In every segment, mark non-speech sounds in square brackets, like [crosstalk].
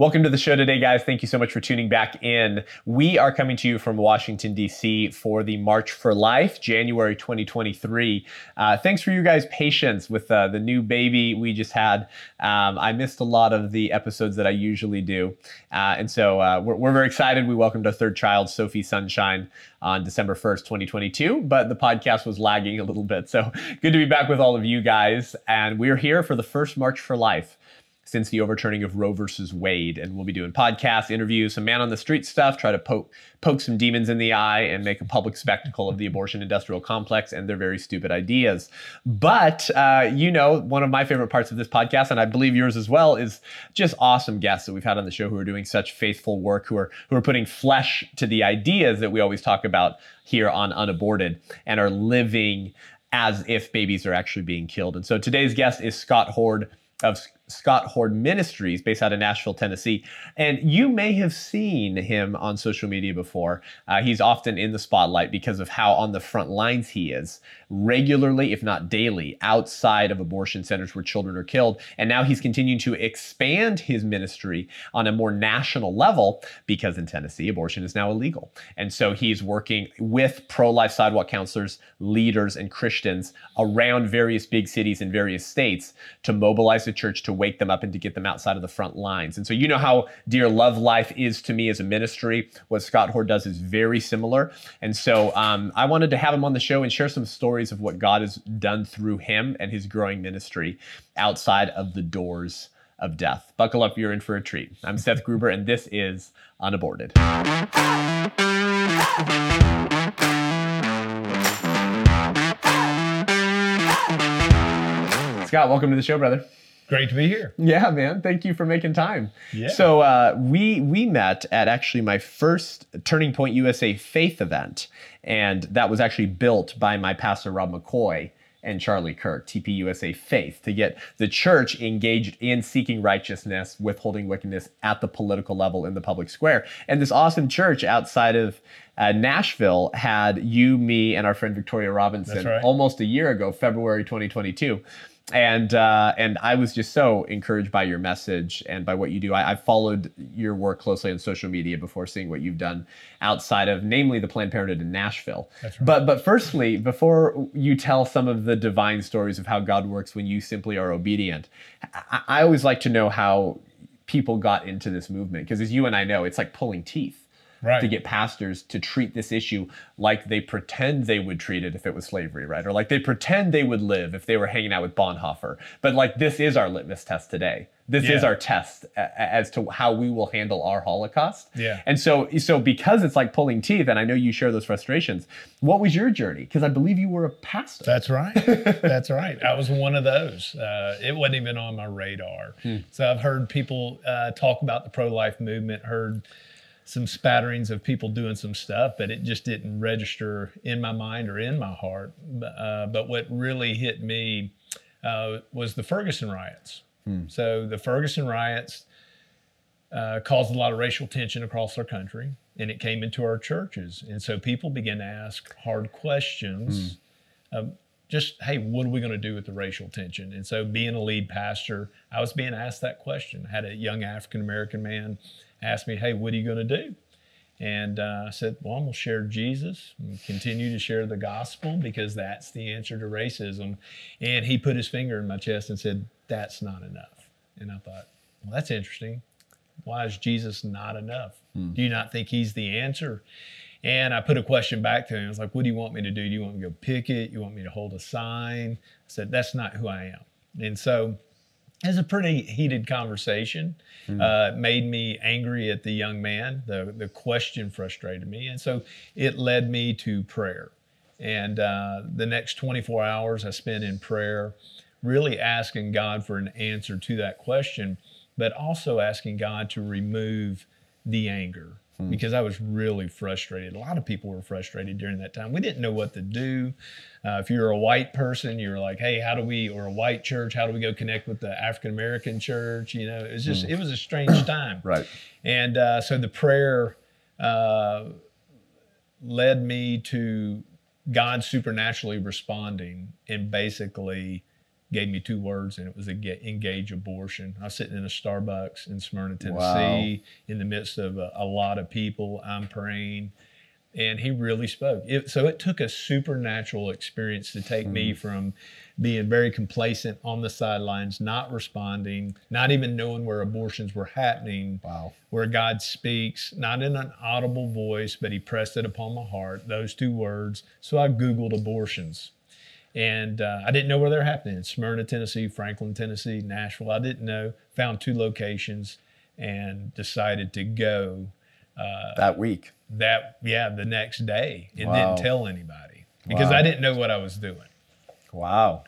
Welcome to the show today, guys. Thank you so much for tuning back in. We are coming to you from Washington, D.C. for the March for Life, January 2023. Uh, thanks for you guys' patience with uh, the new baby we just had. Um, I missed a lot of the episodes that I usually do. Uh, and so uh, we're, we're, very excited. We welcomed our third child, Sophie Sunshine, on December 1st, 2022, but the podcast was lagging a little bit. So good to be back with all of you guys. And we're here for the first March for Life since the overturning of Roe versus Wade. And we'll be doing podcasts, interviews, some man on the street stuff, try to poke poke some demons in the eye and make a public spectacle of the abortion industrial complex and their very stupid ideas. But uh, you know, one of my favorite parts of this podcast, and I believe yours as well, is just awesome guests that we've had on the show who are doing such faithful work, who are who are putting flesh to the ideas that we always talk about here on Unaborted and are living as if babies are actually being killed. And so today's guest is Scott Hord of Scott Hord Ministries, based out of Nashville, Tennessee. And you may have seen him on social media before. Uh, he's often in the spotlight because of how on the front lines he is, regularly, if not daily, outside of abortion centers where children are killed. And now he's continuing to expand his ministry on a more national level because in Tennessee, abortion is now illegal. And so he's working with pro life sidewalk counselors, leaders, and Christians around various big cities in various states to mobilize the church to wake them up and to get them outside of the front lines. And so you know how dear Love Life is to me as a ministry. What Scott Hord does is very similar. And so um, I wanted to have him on the show and share some stories of what God has done through him and his growing ministry outside of the doors of death. Buckle up, you're in for a treat. I'm Seth Gruber, and this is Unaborted. Scott, welcome to the show, brother. Great to be here. Yeah, man. Thank you for making time. Yeah. So uh, we we met at actually my first Turning Point USA Faith event, and that was actually built by my pastor Rob McCoy and Charlie Kirk, TPUSA Faith, to get the church engaged in seeking righteousness, withholding wickedness at the political level in the public square. And this awesome church outside of uh, Nashville had you, me, and our friend Victoria Robinson right. almost a year ago, February 2022 and uh, and I was just so encouraged by your message and by what you do. I, followed your work closely on social media before seeing what you've done outside of, namely, the Planned Parenthood in Nashville. That's right. But but firstly, before you tell some of the divine stories of how God works when you simply are obedient, I, I always like to know how people got into this movement because, as you and I know, it's like pulling teeth right. to get pastors to treat this issue like they pretend they would treat it if it was slavery, right? Or like they pretend they would live if they were hanging out with Bonhoeffer. But like this is our litmus test today. This Yeah. is our test as to how we will handle our Holocaust. Yeah. And so, so because it's like pulling teeth, and I know you share those frustrations. What was your journey? Because I believe you were a pastor. That's right. [laughs] That's right. I was one of those. Uh, it wasn't even on my radar. Hmm. So I've heard people uh, talk about the pro life movement, heard some spatterings of people doing some stuff, but it just didn't register in my mind or in my heart. But, uh, but what really hit me uh, was the Ferguson riots. So the Ferguson riots uh, caused a lot of racial tension across our country, and it came into our churches. And so people began to ask hard questions. Um, just, hey, what are we going to do with the racial tension? And so, being a lead pastor, I was being asked that question. I had a young African American man ask me, hey, what are you going to do? And uh, I said, well, I'm going to share Jesus and continue to share the gospel because that's the answer to racism. And he put his finger in my chest and said, that's not enough. And I thought, well, that's interesting. Why is Jesus not enough? Do you not think he's the answer? And I put a question back to him. I was like, what do you want me to do? Do you want me to go picket? You want me to hold a sign? I said, that's not who I am. And so it was a pretty heated conversation. Uh, made me angry at the young man. The, the question frustrated me. And so it led me to prayer. And uh, the next 24 hours I spent in prayer, really asking God for an answer to that question, but also asking God to remove the anger because I was really frustrated. A lot of people were frustrated during that time. We didn't know what to do. Uh, if you're a white person, you're like, hey, how do we, or a white church, how do we go connect with the African American church? You know, it was just, it was a strange [coughs] time. Right. And uh, so the prayer uh, led me to God supernaturally responding and basically gave me two words, and it was engage abortion. I was sitting in a Starbucks in Smyrna, Tennessee, wow. in the midst of a, a, lot of people. I'm praying, and he really spoke. It, so it took a supernatural experience to take mm. me hmm. from being very complacent on the sidelines, not responding, not even knowing where abortions were happening. Wow. Where God speaks, not in an audible voice, but He pressed it upon my heart, those two words. So I Googled abortions. And uh, I didn't know where they're happening in Smyrna, Tennessee, Franklin, Tennessee, Nashville. I didn't know. Found two locations and decided to go. Uh, that week. That, yeah, the next day and wow. didn't tell anybody because wow. I didn't know what I was doing. Wow.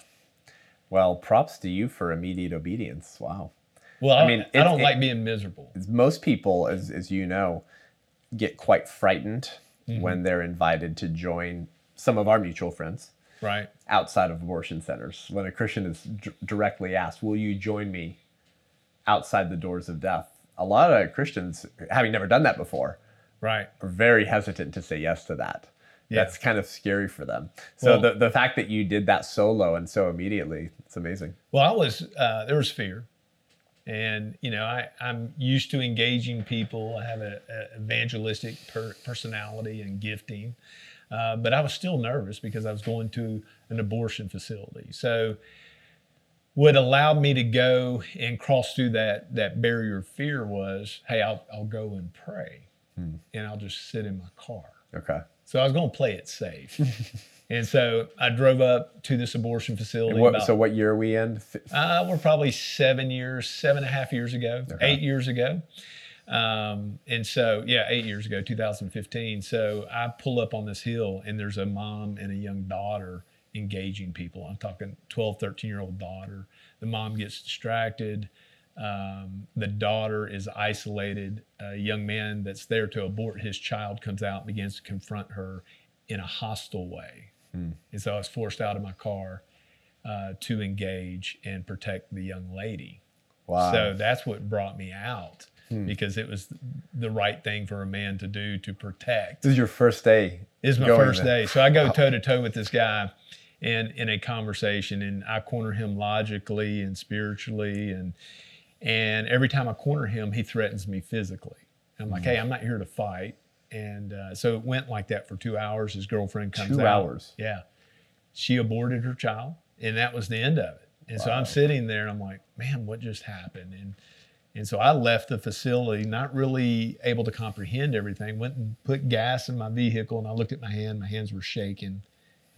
Well, props to you for immediate obedience. Wow. Well, I, I mean, I don't it, like being miserable. Most people, as, as you know, get quite frightened mm-hmm. when they're invited to join some of our mutual friends. Right. Outside of abortion centers. When a Christian is d- directly asked, Will you join me outside the doors of death? A lot of Christians, having never done that before, right, are very hesitant to say yes to that yeah. that's kind of scary for them. So well, the, the fact that you did that solo and so immediately, it's amazing. Well, I was, uh, there was fear. And, you know, I, I'm used to engaging people. I have an evangelistic per- personality and gifting. Uh, but I was still nervous because I was going to an abortion facility. So, what allowed me to go and cross through that that barrier of fear was, hey, I'll, I'll go and pray, hmm. and I'll just sit in my car. Okay. So I was going to play it safe. [laughs] and so I drove up to this abortion facility. What, about, so what year are we in? Uh, we're probably seven years, seven and a half years ago, okay. eight years ago. Um, and so, yeah, eight years ago, 2015. So I pull up on this hill and there's a mom and a young daughter engaging people. I'm talking 12, 13 year old daughter. The mom gets distracted. Um, the daughter is isolated. A young man that's there to abort his child comes out and begins to confront her in a hostile way. Hmm. And so I was forced out of my car uh, to engage and protect the young lady. Wow. So that's what brought me out hmm. because it was the right thing for a man to do to protect. This is your first day. This is my first there. day. So I go toe to toe with this guy and in a conversation and I corner him logically and spiritually and and every time I corner him, he threatens me physically. I'm like, mm. hey, I'm not here to fight. And uh, so it went like that for two hours. His girlfriend comes two out. hours. Yeah. She aborted her child, and that was the end of it. And wow. so I'm sitting there, and I'm like, man, what just happened? And and so I left the facility, not really able to comprehend everything. Went and put gas in my vehicle, and I looked at my hand. My hands were shaking.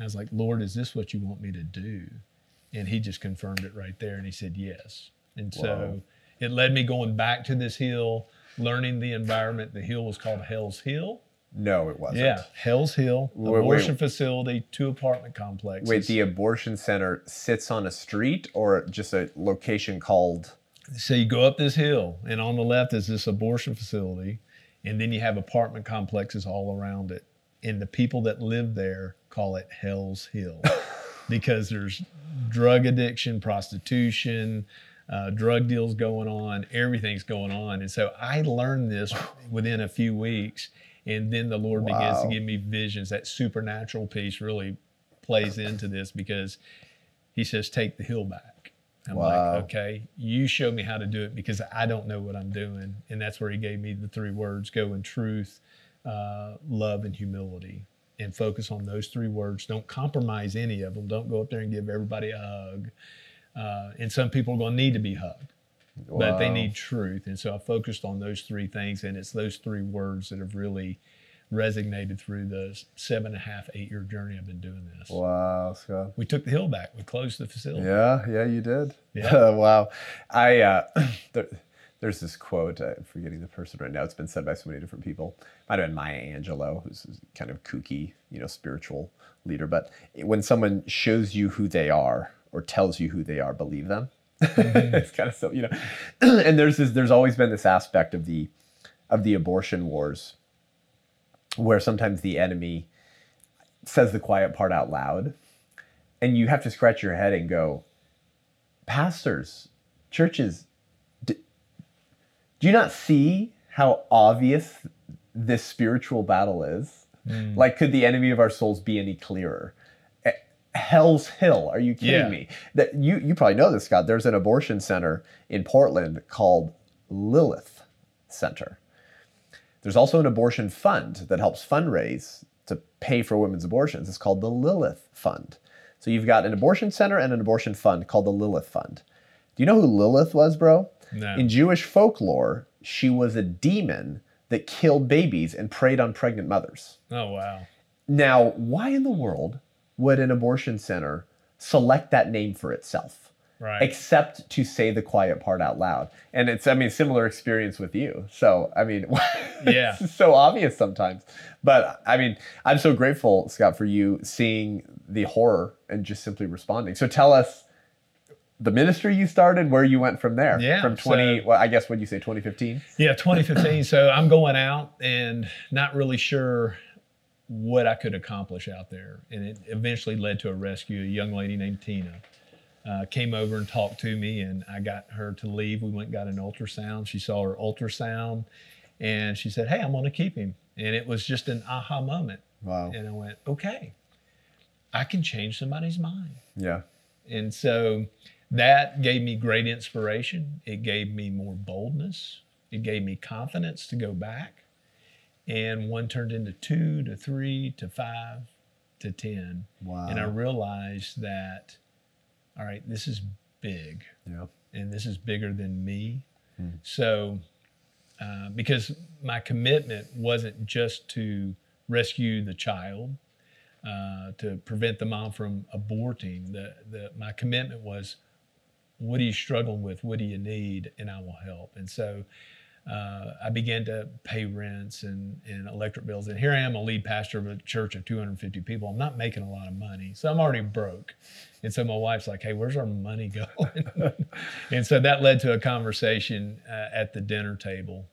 I was like, Lord, is this what you want me to do? And He just confirmed it right there, and He said yes. And so it led me going back to this hill, learning the environment. The hill was called Hell's Hill. No, it wasn't. Yeah, Hell's Hill, wait, abortion wait, facility, two apartment complexes. Wait, the abortion center sits on a street or just a location called? So you go up this hill, and on the left is this abortion facility, and then you have apartment complexes all around it. And the people that live there call it Hell's Hill [laughs] because there's drug addiction, prostitution, uh, drug deals going on, everything's going on. And so I learned this within a few weeks. And then the Lord wow. begins to give me visions. That supernatural piece really plays into this because He says, Take the hill back. I'm wow. like, okay, you show me how to do it because I don't know what I'm doing. And that's where he gave me the three words go in truth, uh, love, and humility. And focus on those three words. Don't compromise any of them. Don't go up there and give everybody a hug. Uh, and some people are going to need to be hugged, wow. but they need truth. And so I focused on those three things, and it's those three words that have really resonated through the seven and a half, eight year journey I've been doing this. Wow, Scott. We took the hill back. We closed the facility. Yeah, yeah, you did. Yeah. [laughs] wow. I uh, [clears throat] there, there's this quote. I'm forgetting the person right now. It's been said by so many different people. Might have been Maya Angelou, who's kind of kooky, you know, spiritual leader. But when someone shows you who they are, or tells you who they are, believe them. Mm-hmm. [laughs] it's kind of so you know, [clears throat] and there's this, there's always been this aspect of the of the abortion wars where sometimes the enemy says the quiet part out loud, and you have to scratch your head and go, pastors, churches, do, do you not see how obvious this spiritual battle is? Mm. Like, could the enemy of our souls be any clearer? Hell's Hill. Are you kidding Yeah. me? That you you probably know this, Scott. There's an abortion center in Portland called Lilith Center. There's also an abortion fund that helps fundraise to pay for women's abortions. It's called the Lilith Fund. So you've got an abortion center and an abortion fund called the Lilith Fund. Do you know who Lilith was, bro? No. In Jewish folklore, she was a demon that killed babies and preyed on pregnant mothers. Oh wow. Now, why in the world would an abortion center select that name for itself? Right. Except to say the quiet part out loud. And it's, I mean, similar experience with you. So, I mean, [laughs] Yeah. it's so obvious sometimes. But I mean, I'm so grateful, Scott, for you seeing the horror and just simply responding. So tell us the ministry you started, where you went from there. Yeah, From 20, so- well, I guess, what you say, 2015? Yeah, 2015. so I'm going out and not really sure what I could accomplish out there. And it eventually led to a rescue. A young lady named Tina uh, came over and talked to me, and I got her to leave. We went and got an ultrasound. She saw her ultrasound and she said, Hey, I'm going to keep him. And it was just an aha moment. Wow. And I went, Okay, I can change somebody's mind. Yeah. And so that gave me great inspiration. It gave me more boldness. It gave me confidence to go back. And one turned into two to three to five to 10. Wow. And I realized that, all right, this is big yeah. and this is bigger than me. So, uh, because my commitment wasn't just to rescue the child, uh, to prevent the mom from aborting. The, the my commitment was, what are you struggling with? What do you need? And I will help. And so. Uh, I began to pay rents and, and electric bills. And here I am, a lead pastor of a church of 250 people. I'm not making a lot of money. So I'm already broke. And so my wife's like, hey, where's our money [laughs] going? and so that led to a conversation uh, at the dinner table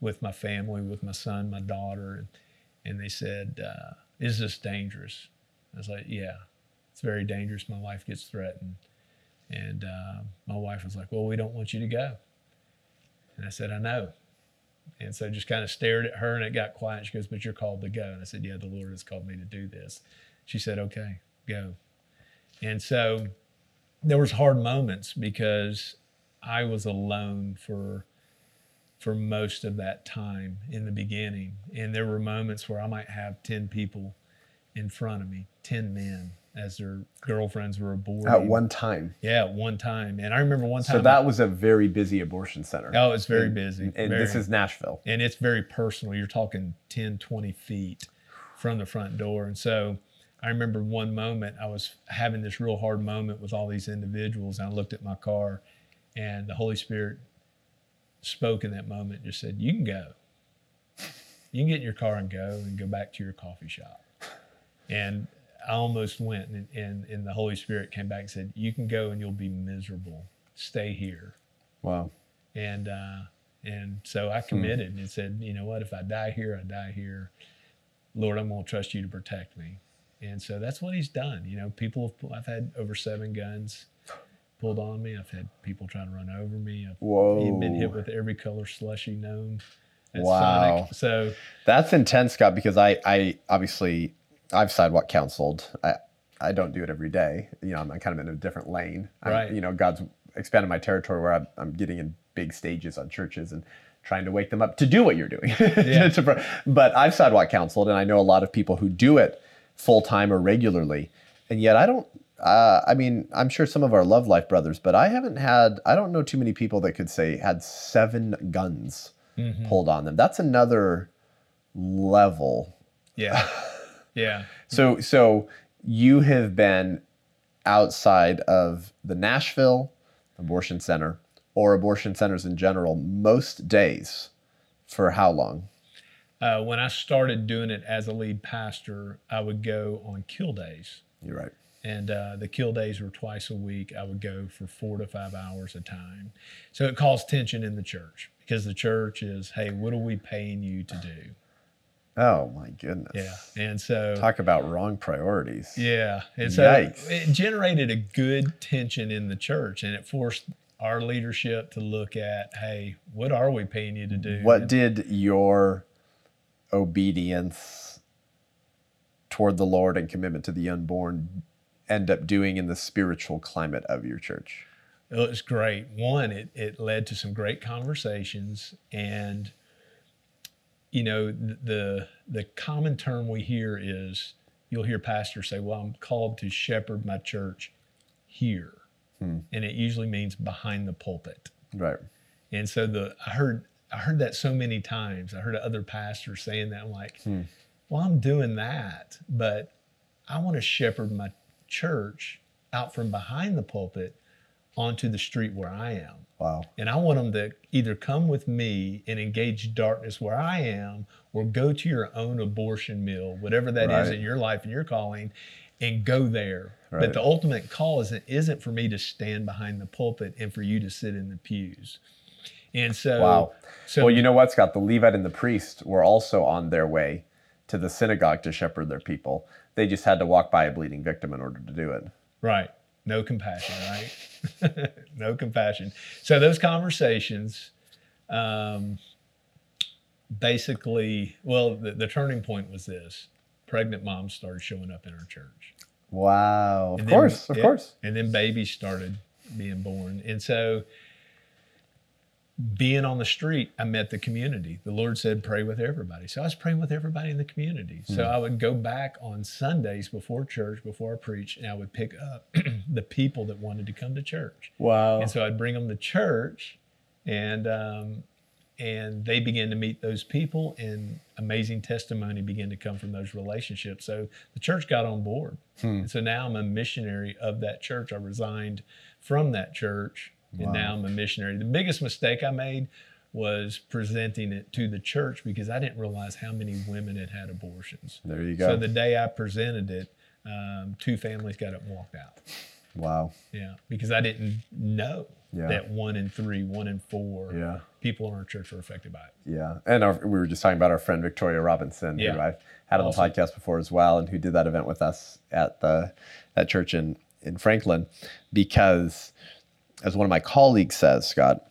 with my family, with my son, my daughter. And, they said, uh, is this dangerous? I was like, yeah, it's very dangerous. My life gets threatened. And uh, my wife was like, well, we don't want you to go. And I said, I know. And so just kind of stared at her and it got quiet. She goes, But you're called to go. And I said, Yeah, the Lord has called me to do this. She said, Okay, go. And so there was hard moments because I was alone for for most of that time in the beginning. And there were moments where I might have 10 people in front of me, 10 men as their girlfriends were aborting. At one time. Yeah, at one time. And I remember one time So that was a very busy abortion center. Oh, it's very And- busy. And very- this is Nashville. and it's very personal. You're talking 10, 20 feet from the front door. And so I remember one moment I was having this real hard moment with all these individuals. And I looked at my car and the Holy Spirit spoke in that moment, and just said, You can go. You can get in your car and go and go back to your coffee shop. And I almost went and, and, and the Holy Spirit came back and said, You can go and you'll be miserable. Stay here Wow. and uh, and so I committed and said, you know what, if I die here, I die here. Lord, I'm going to trust you to protect me. And so that's what He's done. You know, people have, I've had over seven guns pulled on me. I've had people try to run over me. I've Whoa. been hit with every color slushy known. Wow. Sonic. So That's intense, Scott, because I, I obviously I've sidewalk counseled. I I don't do it every day. You know, I'm kind of in a different lane. I'm- Right. You know, God's expanded my territory where I'm, I'm getting in big stages on churches and trying to wake them up to do what you're doing. [laughs] Yeah. But I've sidewalk counseled, and I know a lot of people who do it full time or regularly, and yet I don't. Uh, I mean, I'm sure some of our love life brothers, but I haven't had. I don't know too many people that could say had seven guns mhm. pulled on them. That's another level. yeah, [laughs] yeah, So so you have been outside of the Nashville abortion center or abortion centers in general most days for how long? uh, when I started doing it as a lead pastor, I would go on kill days. You're right. and uh, the kill days were twice a week. I would go for four to five hours a time. So it caused tension in the church because the church is, hey, what are we paying you to do? Oh my goodness. Yeah. And so, Talk about wrong priorities. yeah. And so Yikes. it generated a good tension in the church and it forced our leadership to look at, hey, what are we paying you to do? What did your obedience toward the Lord and commitment to the unborn end up doing in the spiritual climate of your church? It was great. One, it, it led to some great conversations and you know the the common term we hear is you'll hear pastors say, "Well, I'm called to shepherd my church here," hmm. and it usually means behind the pulpit. Right. And so the I heard I heard that so many times. I heard other pastors saying that. I'm like, hmm. "Well, I'm doing that, but I want to shepherd my church out from behind the pulpit onto the street where I am." Wow. And I want them to either come with me and engage darkness where I am or go to your own abortion mill, whatever that right. is in your life and your calling, and go there. Right. But the ultimate call isn't, isn't for me to stand behind the pulpit and for you to sit in the pews. And so, wow. So, well, you know what, Scott? The Levite and the priest were also on their way to the synagogue to shepherd their people. They just had to walk by a bleeding victim in order to do it. Right. No compassion, right? [laughs] no compassion. So those conversations, um, basically, well, the, the, turning point was this: pregnant moms started showing up in our church. Wow! And of then, course, of course. And then babies started being born, and so being on the street, I met the community. The Lord said, pray with everybody. So I was praying with everybody in the community. So mm. I would go back on Sundays before church, before I preached, and I would pick up [clears throat] the people that wanted to come to church. Wow. And so I'd bring them to church, and um, and they began to meet those people, and amazing testimony began to come from those relationships. So the church got on board. Hmm. And so now I'm a missionary of that church. I resigned from that church Wow. And now I'm a missionary. The biggest mistake I made was presenting it to the church because I didn't realize how many women had had abortions. There you go. So the day I presented it, um, two families got up and walked out. Wow. Yeah, because I didn't know yeah. that one in three, one in four yeah. people in our church were affected by it. Yeah, and our, we were just talking about our friend Victoria Robinson, yeah. who I've had on awesome. the podcast before as well, and who did that event with us at the that church in in Franklin, because as one of my colleagues says, Scott,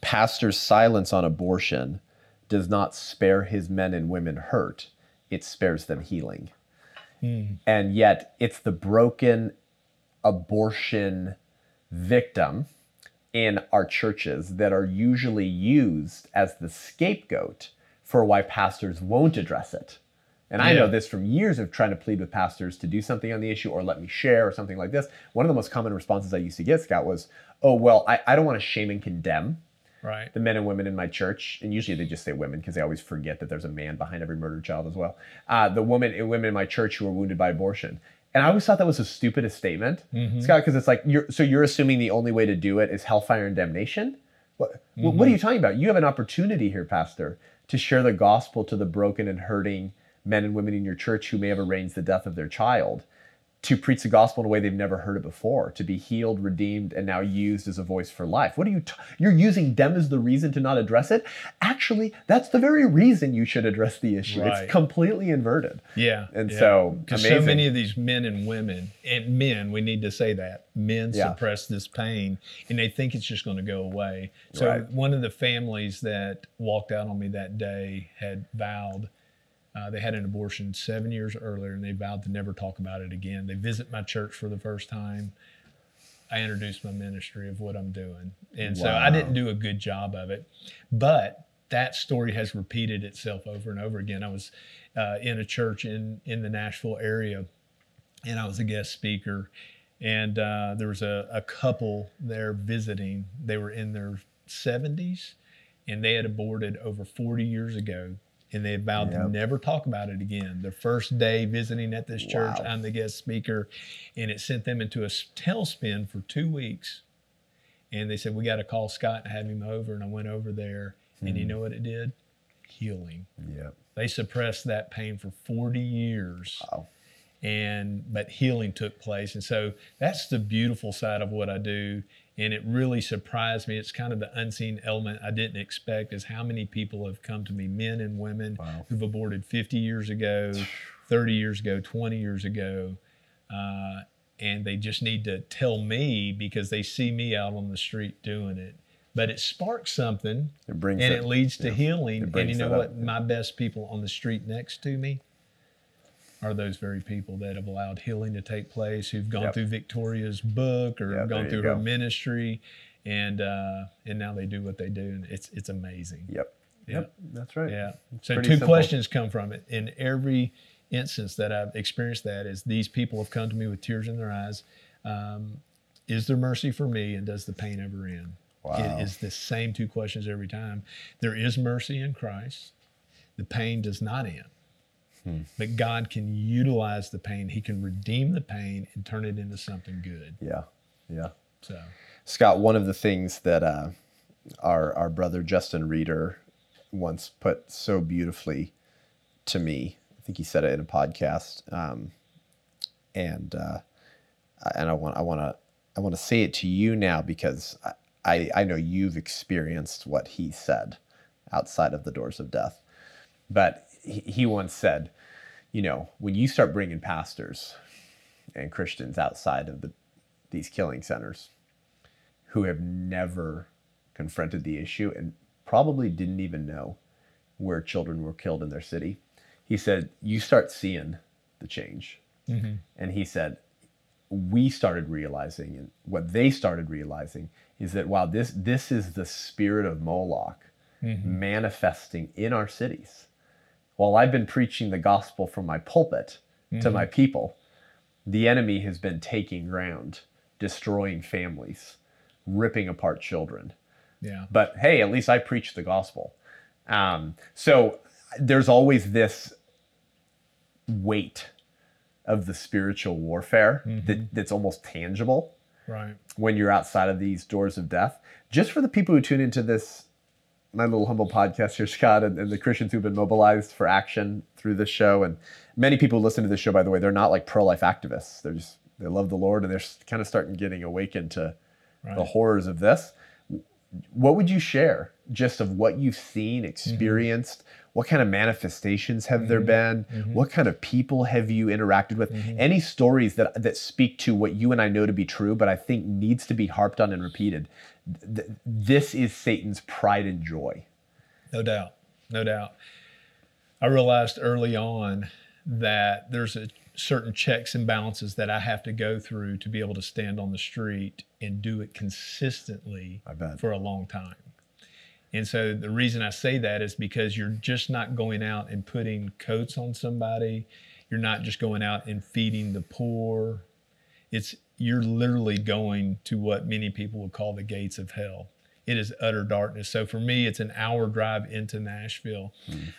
pastor's silence on abortion does not spare his men and women hurt, it spares them healing. Mm. And yet, it's the broken abortion victim in our churches that are usually used as the scapegoat for why pastors won't address it. And yeah. I know this from years of trying to plead with pastors to do something on the issue or let me share or something like this. One of the most common responses I used to get, Scott, was, oh, well, I, I don't want to shame and condemn right. the men and women in my church. And usually they just say women because they always forget that there's a man behind every murdered child as well. Uh, the woman and women in my church who were wounded by abortion. And I always thought that was the stupidest statement, mm-hmm. Scott, because it's like, you're, so you're assuming the only way to do it is hellfire and damnation? What, mm-hmm. what are you talking about? You have an opportunity here, Pastor, to share the gospel to the broken and hurting men and women in your church who may have arranged the death of their child to preach the gospel in a way they've never heard it before, to be healed, redeemed, and now used as a voice for life. What are you? T- you're using them as the reason to not address it. Actually, that's the very reason you should address the issue. Right. It's completely inverted. Yeah, and yeah. so because so many of these men and women and men, we need to say that men yeah. suppress this pain and they think it's just going to go away. So right. one of the families that walked out on me that day had vowed uh, they had an abortion seven years earlier and they vowed to never talk about it again. They visit my church for the first time. I introduced my ministry of what I'm doing. And wow. so I didn't do a good job of it. But that story has repeated itself over and over again. I was uh, in a church in, in the Nashville area and I was a guest speaker. And uh, there was a, a couple there visiting. They were in their 70s and they had aborted over 40 years ago and they vowed yep. to never talk about it again. The first day visiting at this church, wow. I'm the guest speaker, and it sent them into a tailspin for two weeks. And they said, We got to call Scott and have him over. And I went over there, and you hmm. know what it did? Healing. Yep. They suppressed that pain for 40 years. Wow. And but healing took place. And so that's the beautiful side of what I do and it really surprised me. It's kind of the unseen element I didn't expect is how many people have come to me, men and women wow. who've aborted 50 years ago, [sighs] 30 years ago, 20 years ago, uh, and they just need to tell me because they see me out on the street doing it. But it sparks something, it and it, it leads to yeah, healing. And you know what? My best people on the street next to me, are those very people that have allowed healing to take place, who've gone Yep. through Victoria's book or Yeah, gone through you her ministry, and uh, and now they do what they do, and it's it's amazing. Yep. Yeah. Yep. That's right. Yeah. So two simple. questions come from it. In every instance that I've experienced that is these people have come to me with tears in their eyes. Um, is there mercy for me and does the pain ever end? Wow. It is the same two questions every time. There is mercy in Christ. The pain does not end. Hmm. But God can utilize the pain. He can redeem the pain and turn it into something good. Yeah. Yeah. So Scott, one of the things that uh, our our brother Justin Reeder once put so beautifully to me, I think he said it in a podcast, um, and uh, and I want I want to I want to say it to you now because I, I I know you've experienced what he said outside of the doors of death, but he, he once said, you know, when you start bringing pastors and Christians outside of the these killing centers who have never confronted the issue and probably didn't even know where children were killed in their city. He said, You start seeing the change. Mm-hmm. And he said, We started realizing, and what they started realizing is that wow, this, this is the spirit of Moloch mm-hmm. manifesting in our cities. While I've been preaching the gospel from my pulpit to my people, the enemy has been taking ground, destroying families, ripping apart children. yeah. But hey, at least I preach the gospel. Um, so there's always this weight of the spiritual warfare that, that's almost tangible Right. when you're outside of these doors of death. Just for the people who tune into this, my little humble podcast here, Scott, and, and the Christians who've been mobilized for action through this show, and many people listen to this show, by the way, they're not like pro-life activists. They're just they love the Lord, and they're kind of starting getting awakened to the horrors of this. What would you share just of what you've seen, mm-hmm. experienced? What kind of manifestations have there mm-hmm. been? Mm-hmm. What kind of people have you interacted with? Any stories that that speak to what you and I know to be true, but I think needs to be harped on and repeated. Th- this is Satan's pride and joy. No doubt. No doubt. I realized early on that there's a certain checks and balances that I have to go through to be able to stand on the street and do it consistently for a long time. And so the reason I say that is because you're just not going out and putting coats on somebody. You're not just going out and feeding the poor. It's you're literally going to what many people would call the gates of hell. It is utter darkness. So for me, it's an hour drive into Nashville.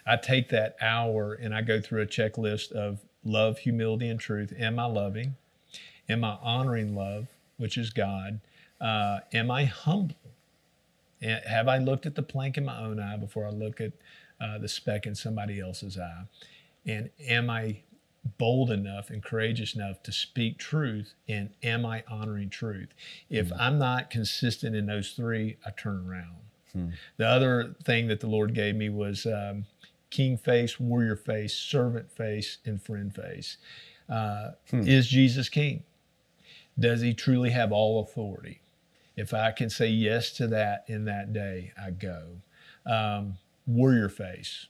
I take that hour and I go through a checklist of love, humility, and truth. Am I loving? Am I honoring love, which is God? Uh, am I humble? And have I looked at the plank in my own eye before I look at uh, the speck in somebody else's eye? And am I bold enough and courageous enough to speak truth? And am I honoring truth? If I'm not consistent in those three, I turn around. The other thing that the Lord gave me was um, king face, warrior face, servant face, and friend face. Uh, Is Jesus king? Does he truly have all authority? If I can say yes to that in that day, I go. Um, warrior face.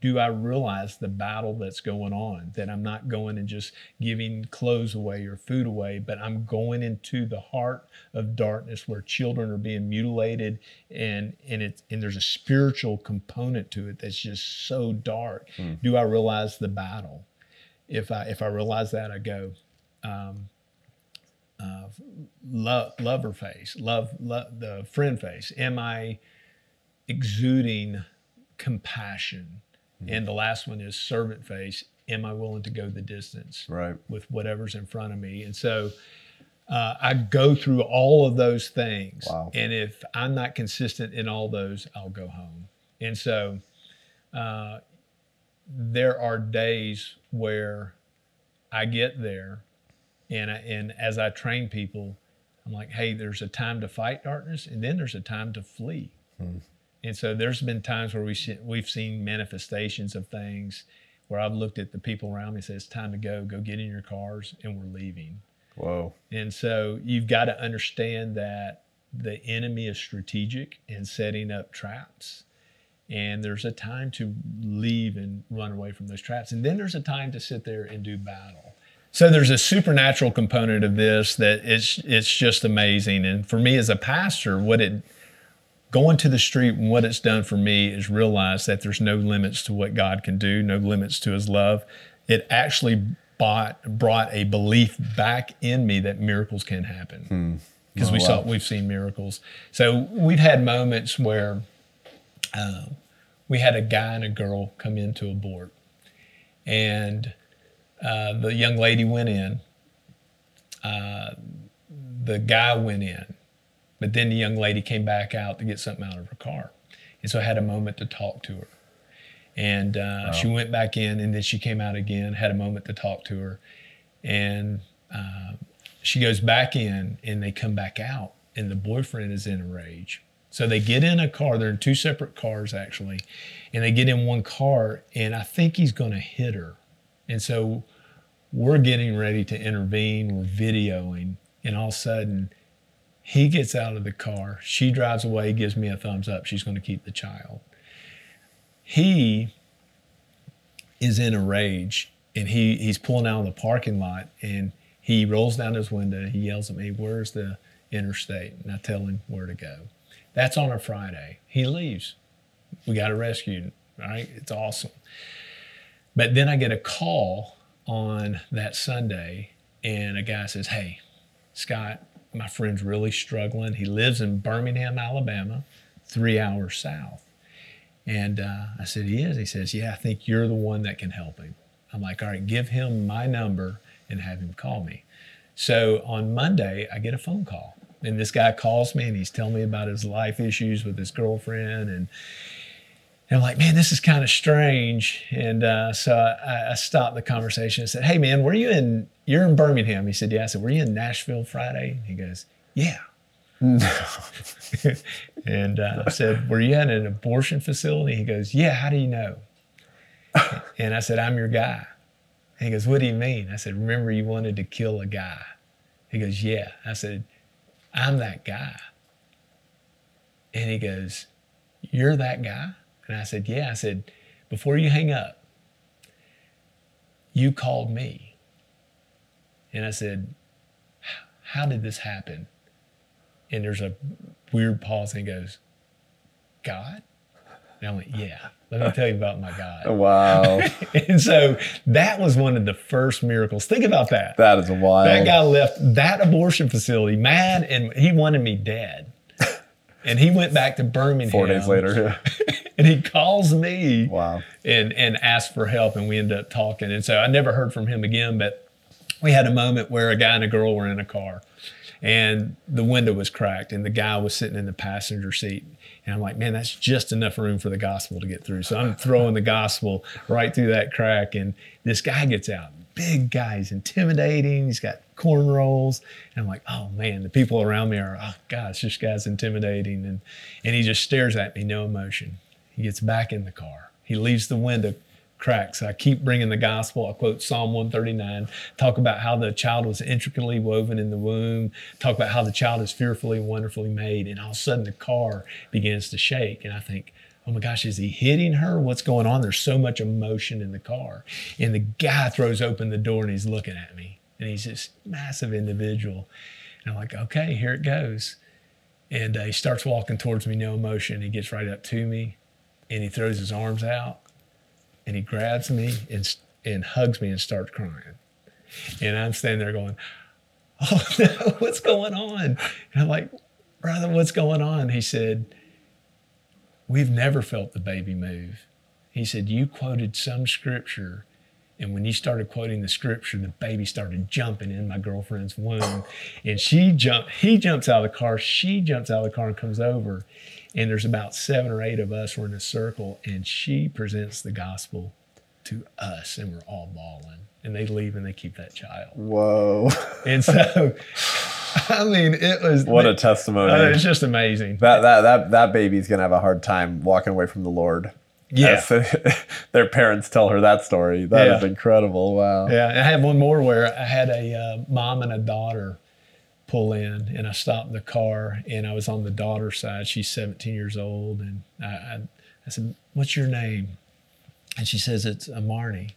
Do I realize the battle that's going on? That I'm not going and just giving clothes away or food away, but I'm going into the heart of darkness where children are being mutilated, and and it's and there's a spiritual component to it that's just so dark. Do I realize the battle? If I if I realize that, I go love lover face love, love the friend face. Am i exuding compassion? And the last one is servant face. Am i willing to go the distance Right. with whatever's in front of me? And so uh, i go through all of those things. Wow. and if i'm not consistent in all those i'll go home. And so uh, there are days where i get there and I, and as I train people, I'm like, hey, there's a time to fight darkness, and then there's a time to flee. Hmm. And so there's been times where we see, we've seen manifestations of things where I've looked at the people around me and said, it's time to go, go get in your cars, and we're leaving. Whoa. And so you've got to understand that the enemy is strategic in setting up traps. And there's a time to leave and run away from those traps. And then there's a time to sit there and do battle. So there's a supernatural component of this that it's it's just amazing. And for me as a pastor, what it going to the street and what it's done for me is realize that there's no limits to what God can do, no limits to his love. It actually bought, brought a belief back in me that miracles can happen. Because Oh, we saw we've seen miracles. So we've had moments where uh, we had a guy and a girl come in to abort. And uh, the young lady went in. Uh, the guy went in. But then the young lady came back out to get something out of her car. And so I had a moment to talk to her. And uh, she went back in and then she came out again, had a moment to talk to her. And uh, she goes back in and they come back out and the boyfriend is in a rage. So they get in a car, they're in two separate cars actually, and they get in one car and I think he's going to hit her. And so we're getting ready to intervene, we're videoing, and all of a sudden he gets out of the car. She drives away, gives me a thumbs up. She's going to keep the child. He is in a rage and he, he's pulling out of the parking lot and he rolls down his window. He yells at me, Where's the interstate? And I tell him where to go. That's on a Friday. He leaves. We got rescued. All right. It's awesome. But then I get a call on that Sunday and a guy says, Hey, Scott, my friend's really struggling. He lives in Birmingham, Alabama, three hours south. And uh, I said, He is? He says, Yeah, I think you're the one that can help him. I'm like, All right, give him my number and have him call me. So on Monday, I get a phone call. And this guy calls me and he's telling me about his life issues with his girlfriend. And, and I'm like, man, this is kind of strange. And uh, so I, I stopped the conversation and said, hey, man, were you in, you're in Birmingham? He said, yeah. I said, were you in Nashville Friday? He goes, yeah. No. [laughs] and uh, I said, were you at an abortion facility? He goes, yeah. How do you know? and I said, I'm your guy. And he goes, what do you mean? I said, remember you wanted to kill a guy. He goes, yeah. I said, I'm that guy. And he goes, You're that guy? And I said, Yeah. I said, Before you hang up, you called me. And I said, How did this happen? And there's a weird pause, and he goes, God? And I went, Yeah, let me tell you about my God. [laughs] Wow. [laughs] And so that was one of the first miracles. Think about that. that is a wild. That guy left that abortion facility mad and he wanted me dead. [laughs] And he went back to Birmingham. Four days later. And he calls me wow. and, and asks for help. And we end up talking. And so I never heard from him again. But we had a moment where a guy and a girl were in a car and the window was cracked and the guy was sitting in the passenger seat. And I'm like, man, that's just enough room for the gospel to get through. So I'm [laughs] throwing the gospel right through that crack. And this guy gets out. Big guy. He's intimidating. He's got cornrows. And I'm like, oh man, the people around me are, oh gosh, this guy's intimidating. And, and he just stares at me, no emotion. He gets back in the car. He leaves the window cracked. So I keep bringing the gospel. I quote Psalm 139, talk about how the child was intricately woven in the womb, talk about how the child is fearfully and wonderfully made. And all of a sudden the car begins to shake. And I think, oh my gosh, is he hitting her? What's going on? There's so much emotion in the car. And the guy throws open the door and he's looking at me. And he's this massive individual. And I'm like, okay, here it goes. And uh, he starts walking towards me, no emotion. He gets right up to me and he throws his arms out and he grabs me and, and hugs me and starts crying. And I'm standing there going, Oh [laughs] no, what's going on? And I'm like, Brother, what's going on? He said, We've never felt the baby move. He said, You quoted some scripture. And when you started quoting the scripture, the baby started jumping in my girlfriend's womb. And she jumped, he jumps out of the car, she jumps out of the car and comes over. And there's about seven or eight of us. We're in a circle, and she presents the gospel to us, and we're all bawling. And they leave and they keep that child. Whoa. [laughs] And so, [laughs] I mean, it was what a testimony. uh, it's just amazing. that, that, that, that baby's going to have a hard time walking away from the Lord. Yeah. [laughs] Their parents tell her that story. That is Yeah. incredible. Wow. Yeah, I have one more where I had a uh, mom and a daughter pull in, and I stopped the car, and I was on the daughter's side. She's 17 years old, and I, I, I said, What's your name? And she says, It's Amani.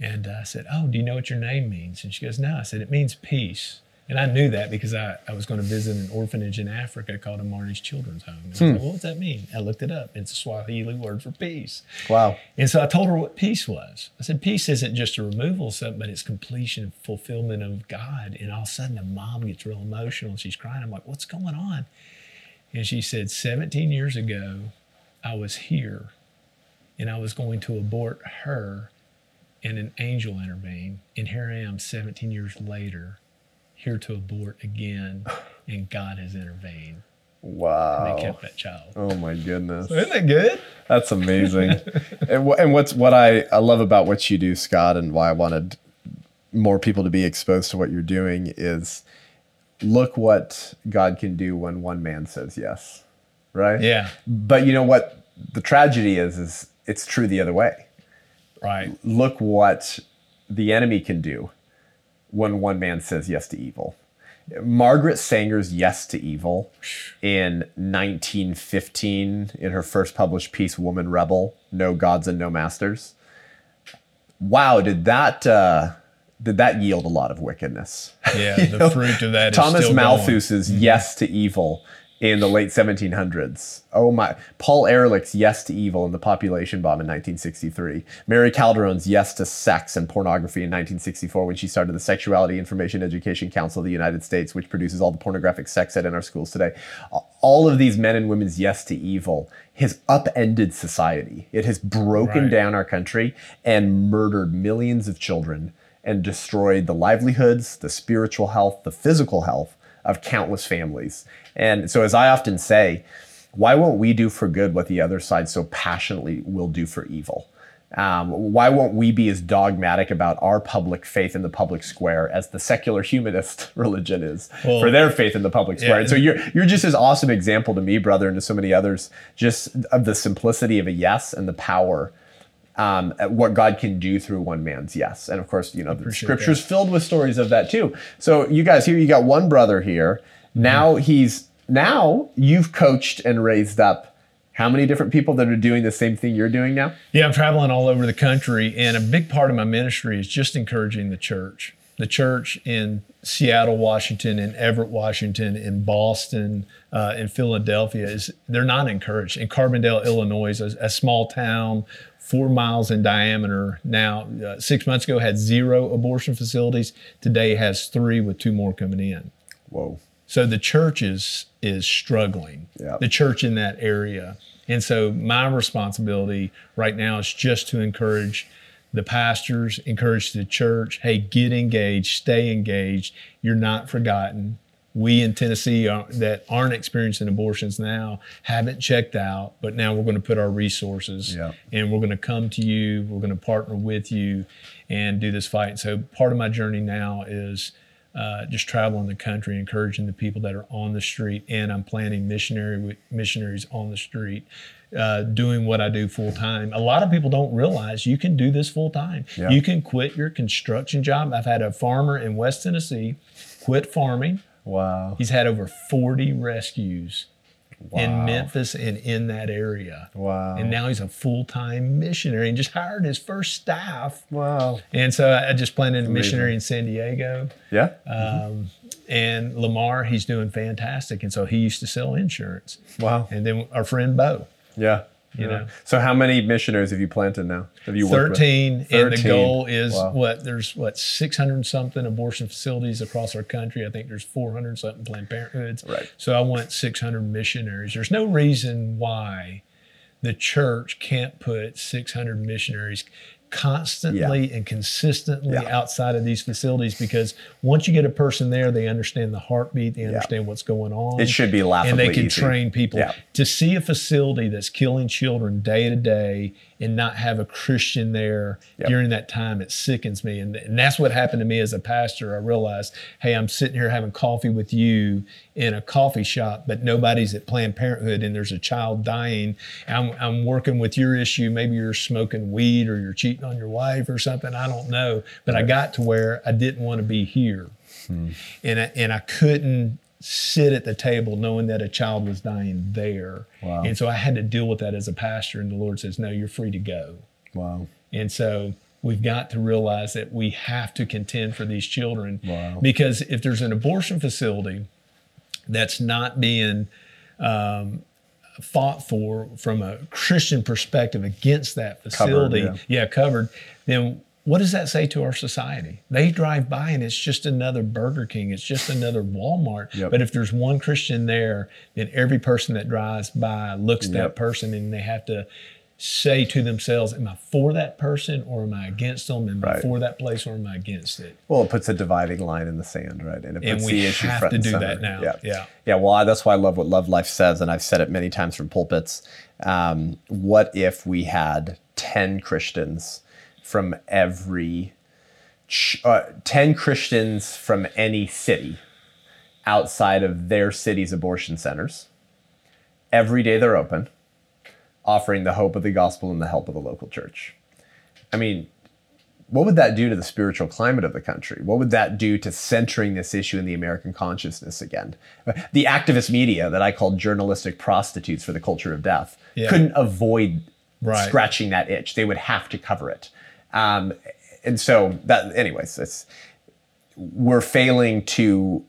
And uh, I said, Oh, do you know what your name means? And she goes, No. I said, It means peace. And I knew that because I, I was going to visit an orphanage in Africa called Amani's Children's Home. And I was hmm. like, well, what does that mean? I looked it up. It's a Swahili word for peace. Wow. And so I told her what peace was. I said, peace isn't just a removal of something, but it's completion and fulfillment of God. And all of a sudden, the mom gets real emotional and she's crying. I'm like, what's going on? And she said, 17 years ago, I was here and I was going to abort her, and an angel intervened. And here I am 17 years later, here to abort again, [sighs] and God has intervened. Wow. And they kept that child. Oh my goodness. So isn't that good? That's amazing. [laughs] and, wh- and what's what I, I love about what you do, Scott, and why I wanted more people to be exposed to what you're doing is look what God can do when one man says yes. Right? Yeah. But you know what the tragedy is is it's true the other way. Right. Look what the enemy can do when one man says yes to evil. Margaret Sanger's Yes to Evil in 1915 in her first published piece, Woman Rebel, No Gods and No Masters. Wow, did that uh, did that yield a lot of wickedness? Yeah, [laughs] the know, fruit of that. Thomas still going. Mm-hmm. Malthus's Yes to Evil in the late 1700s. Oh my. Paul Ehrlich's Yes to Evil in the Population Bomb in 1963. Mary Calderone's Yes to Sex and Pornography in 1964 when she started the Sexuality Information Education Council of the United States, which produces all the pornographic sex ed in our schools today. All of these men and women's Yes to Evil has upended society. It has broken Right. down our country and murdered millions of children and destroyed the livelihoods, the spiritual health, the physical health of countless families. And so, as I often say, why won't we do for good what the other side so passionately will do for evil? Um, why won't we be as dogmatic about our public faith in the public square as the secular humanist [laughs] religion is Well, for their faith in the public square? yeah, and so you're you're just as awesome example to me, brother, and to so many others, just of the simplicity of a yes and the power um, at what God can do through one man's yes. And of course, you know, the scripture's filled with stories of that too. So you guys here, you got one brother here. Now he's now you've coached and raised up how many different people that are doing the same thing you're doing now? Yeah, I'm traveling all over the country, and a big part of my ministry is just encouraging the church. The church in Seattle, Washington, in Everett, Washington, in Boston, uh, in Philadelphia is they're not encouraged. In Carbondale, Illinois, is a, a small town, four miles in diameter. Now, uh, six months ago had zero abortion facilities. Today has three, with two more coming in. Whoa. So the church is is struggling. Yeah. The church in that area. And so my responsibility right now is just to encourage the pastors, encourage the church, hey, get engaged, stay engaged. You're not forgotten. We in Tennessee are, that aren't experiencing abortions now haven't checked out, but now we're going to put our resources Yeah. and we're going to come to you. We're going to partner with you and do this fight. So part of my journey now is uh, just traveling the country, encouraging the people that are on the street, and I'm planning missionary missionaries on the street, uh, doing what I do full time. A lot of people don't realize you can do this full time. Yeah. You can quit your construction job. I've had a farmer in West Tennessee quit farming. Wow. He's had over 40 rescues Wow. in Memphis and in that area. Wow. And now he's a full time missionary and just hired his first staff. wow. And so I just planted a missionary in San Diego. Yeah. Um, and Lamar, he's doing fantastic. And so he used to sell insurance. wow. And then our friend Bo, Yeah. You know, So how many missionaries have you planted now? Have you worked with? 13. And the 13. goal is Wow. what? There's what, 600 something abortion facilities across our country. I think there's 400 something Planned Parenthoods. Right. So I want 600 missionaries. There's no reason why the church can't put 600 missionaries constantly and consistently Yeah. outside of these facilities because once you get a person there, they understand the heartbeat, they understand what's going on. It should be laughably and they can easy. train people Yeah. to see a facility that's killing children day to day and not have a Christian there Yep. during that time. It sickens me. And, and that's what happened to me as a pastor. I realized, hey, I'm sitting here having coffee with you in a coffee shop, but nobody's at Planned Parenthood and there's a child dying. I'm, I'm working with your issue. Maybe you're smoking weed or you're cheating on your wife or something. I don't know. But I got to where I didn't want to be here. Hmm. And I, and I couldn't sit at the table knowing that a child was dying there. Wow. And so I had to deal with that as a pastor. And the Lord says, No, you're free to go. Wow. And so we've got to realize that we have to contend for these children. Wow. Because if there's an abortion facility that's not being um, fought for from a Christian perspective against that facility, yeah. yeah, covered, then what does that say to our society? They drive by and it's just another Burger King, it's just another Walmart. Yep. But if there's one Christian there, then every person that drives by looks at Yep. that person and they have to say to themselves, Am I for that person or am I against them? Am I for that place or am I against it? Well, it puts a dividing line in the sand, right? And it And puts we the issue have front to and do center. that now. Yeah. Yeah. Yeah. Well, I, that's why I love what Love Life says, and I've said it many times from pulpits. Um, what if we had 10 Christians from every, ch- uh, 10 Christians from any city outside of their city's abortion centers? Every day they're open, offering the hope of the gospel and the help of the local church. I mean, what would that do to the spiritual climate of the country? What would that do to centering this issue in the American consciousness again? The activist media that I called journalistic prostitutes for the culture of death Yeah. couldn't avoid Right. scratching that itch. They would have to cover it. Um, and so that, anyways, it's, we're failing to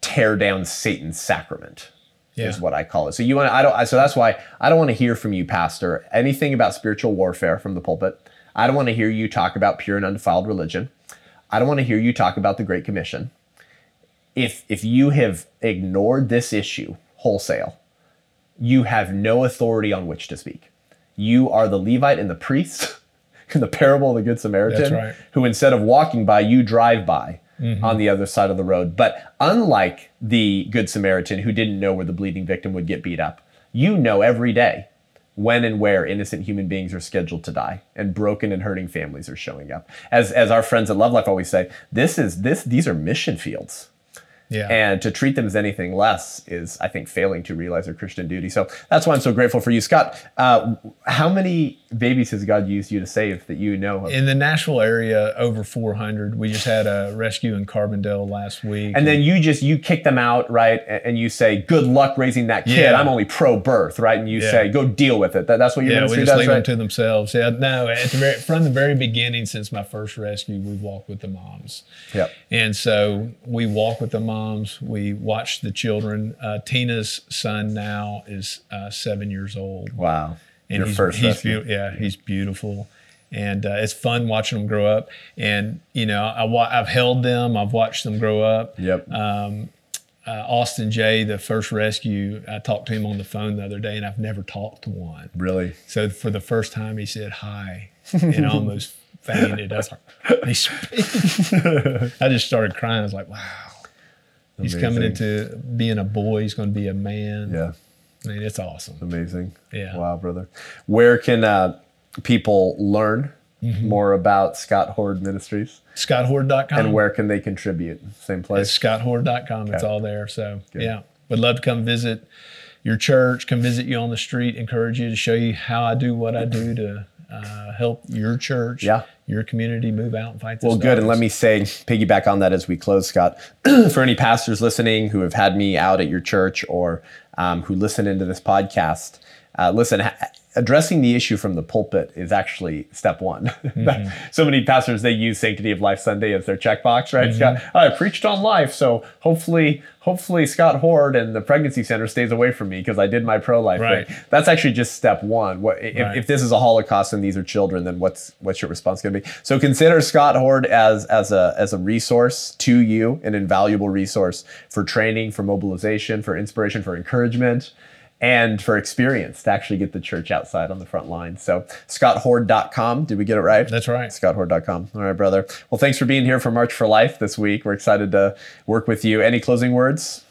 tear down Satan's sacrament is what I call it. So you want I don't so that's why I don't want to hear from you pastor anything about spiritual warfare from the pulpit. I don't want to hear you talk about pure and undefiled religion. I don't want to hear you talk about the great commission. If if you have ignored this issue wholesale, you have no authority on which to speak. You are the Levite and the priest [laughs] [laughs] the parable of the Good Samaritan, right. who instead of walking by, you drive by Mm-hmm. on the other side of the road. But unlike the Good Samaritan who didn't know where the bleeding victim would get beat up, you know every day when and where innocent human beings are scheduled to die and broken and hurting families are showing up. As as our friends at Love Life always say, this is this these are mission fields. Yeah. And to treat them as anything less is, I think, failing to realize their Christian duty. So that's why I'm so grateful for you, Scott. Uh, how many babies has God used you to save that you know of? in the Nashville area, over 400. We just had a rescue in Carbondale last week. And then you just you kick them out, right? And you say, "Good luck raising that kid." Yeah. I'm only pro birth, right? And you Yeah. say, "Go deal with it." That, that's what your yeah, we ministry just does, leave right? them to themselves. Yeah, no, at the very, from the very beginning, since my first rescue, we've walked with the moms. Yep. And so we walk with the moms. We watch the children. Uh, Tina's son now is uh, seven years old. Wow. and your he's, first he's rescue. yeah, he's beautiful, and uh, it's fun watching them grow up. And you know, I wa- I've held them, I've watched them grow up. Yep. Uh, Austin Jay, the first rescue, I talked to him on the phone the other day, and I've never talked to one. really. So for the first time, he said hi, and I almost [laughs] fainted. I was like. [laughs] I just started crying. I was like, wow. He's coming into being a boy. He's going to be a man. Yeah. I mean, it's awesome. Amazing. Yeah. Wow, brother. Where can uh, people learn Mm-hmm. more about Scott Hord Ministries, ScottHord.com. and where can they contribute? Same It's place. scotthord.com. It's all there. So, yeah, would love to come visit your church, come visit you on the street, encourage you to show you how I do what I do to uh, help your church, Yeah. your community move out and fight this. Well, good. And let me say, piggyback on that as we close, Scott. [clears throat] for any pastors listening who have had me out at your church or um, who listen into this podcast, uh, listen, ha- addressing the issue from the pulpit is actually step one. [laughs] Mm-hmm. so many pastors, they use Sanctity of Life Sunday as their checkbox, right? Mm-hmm. Scott, I preached on life. So hopefully, hopefully Scott Hord and the pregnancy center stays away from me because I did my pro-life Right. thing. That's actually just step one. What, if, Right. if this is a Holocaust and these are children, then what's what's your response going to be? So consider Scott Hord as as a as a resource to you, an invaluable resource for training, for mobilization, for inspiration, for encouragement, and for experience to actually get the church outside on the front line. So scotthord.com. Did we get it right? That's right. scotthord.com. All right, brother. Well, thanks for being here for March for Life this week. We're excited to work with you. Any closing words?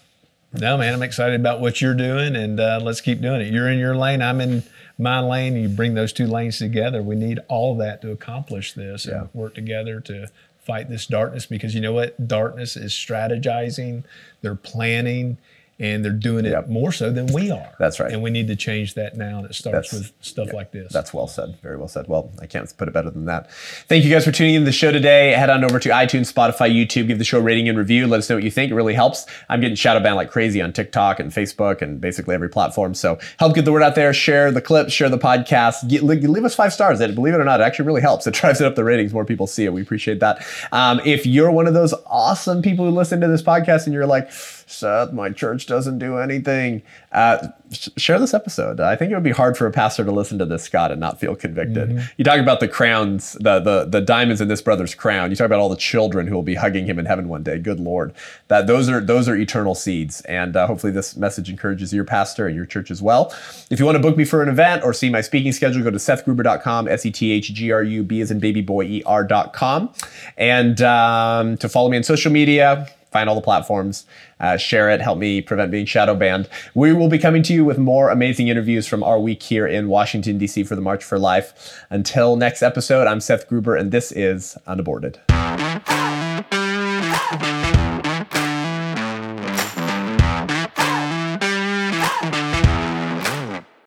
No, man, I'm excited about what you're doing, and uh, let's keep doing it. You're in your lane, I'm in my lane. You bring those two lanes together. We need all that to accomplish this Yeah. and work together to fight this darkness because you know what? Darkness is strategizing, they're planning, and they're doing it Yep. more so than we are. That's right. And we need to change that now. And it starts That's- with stuff like this. That's well said. Very well said. Well, I can't put it better than that. Thank you guys for tuning in to the show today. Head on over to iTunes, Spotify, YouTube. Give the show a rating and review. Let us know what you think. It really helps. I'm getting shadow banned like crazy on TikTok and Facebook and basically every platform. So help get the word out there. Share the clips. Share the podcast. Get, leave us five stars. Believe it or not, it actually really helps. It [laughs] drives it up the ratings. More people see it. We appreciate that. Um, if you're one of those awesome people who listen to this podcast and you're like, Seth, my church doesn't do anything. Uh, sh- share this episode. I think it would be hard for a pastor to listen to this, Scott, and not feel convicted. You talk about the crowns, the, the the diamonds in this brother's crown. You talk about all the children who will be hugging him in heaven one day. Good Lord, that those are those are eternal seeds, and uh, hopefully this message encourages your pastor and your church as well. If you want to book me for an event or see my speaking schedule, go to sethgruber.com. S e t h g r u b as in baby boy e r.com, and um, to follow me on social media find all the platforms, uh, share it, help me prevent being shadow banned. We will be coming to you with more amazing interviews from our week here in Washington, D.C. for the March for Life. Until next episode, I'm Seth Gruber, and this is Unaborted.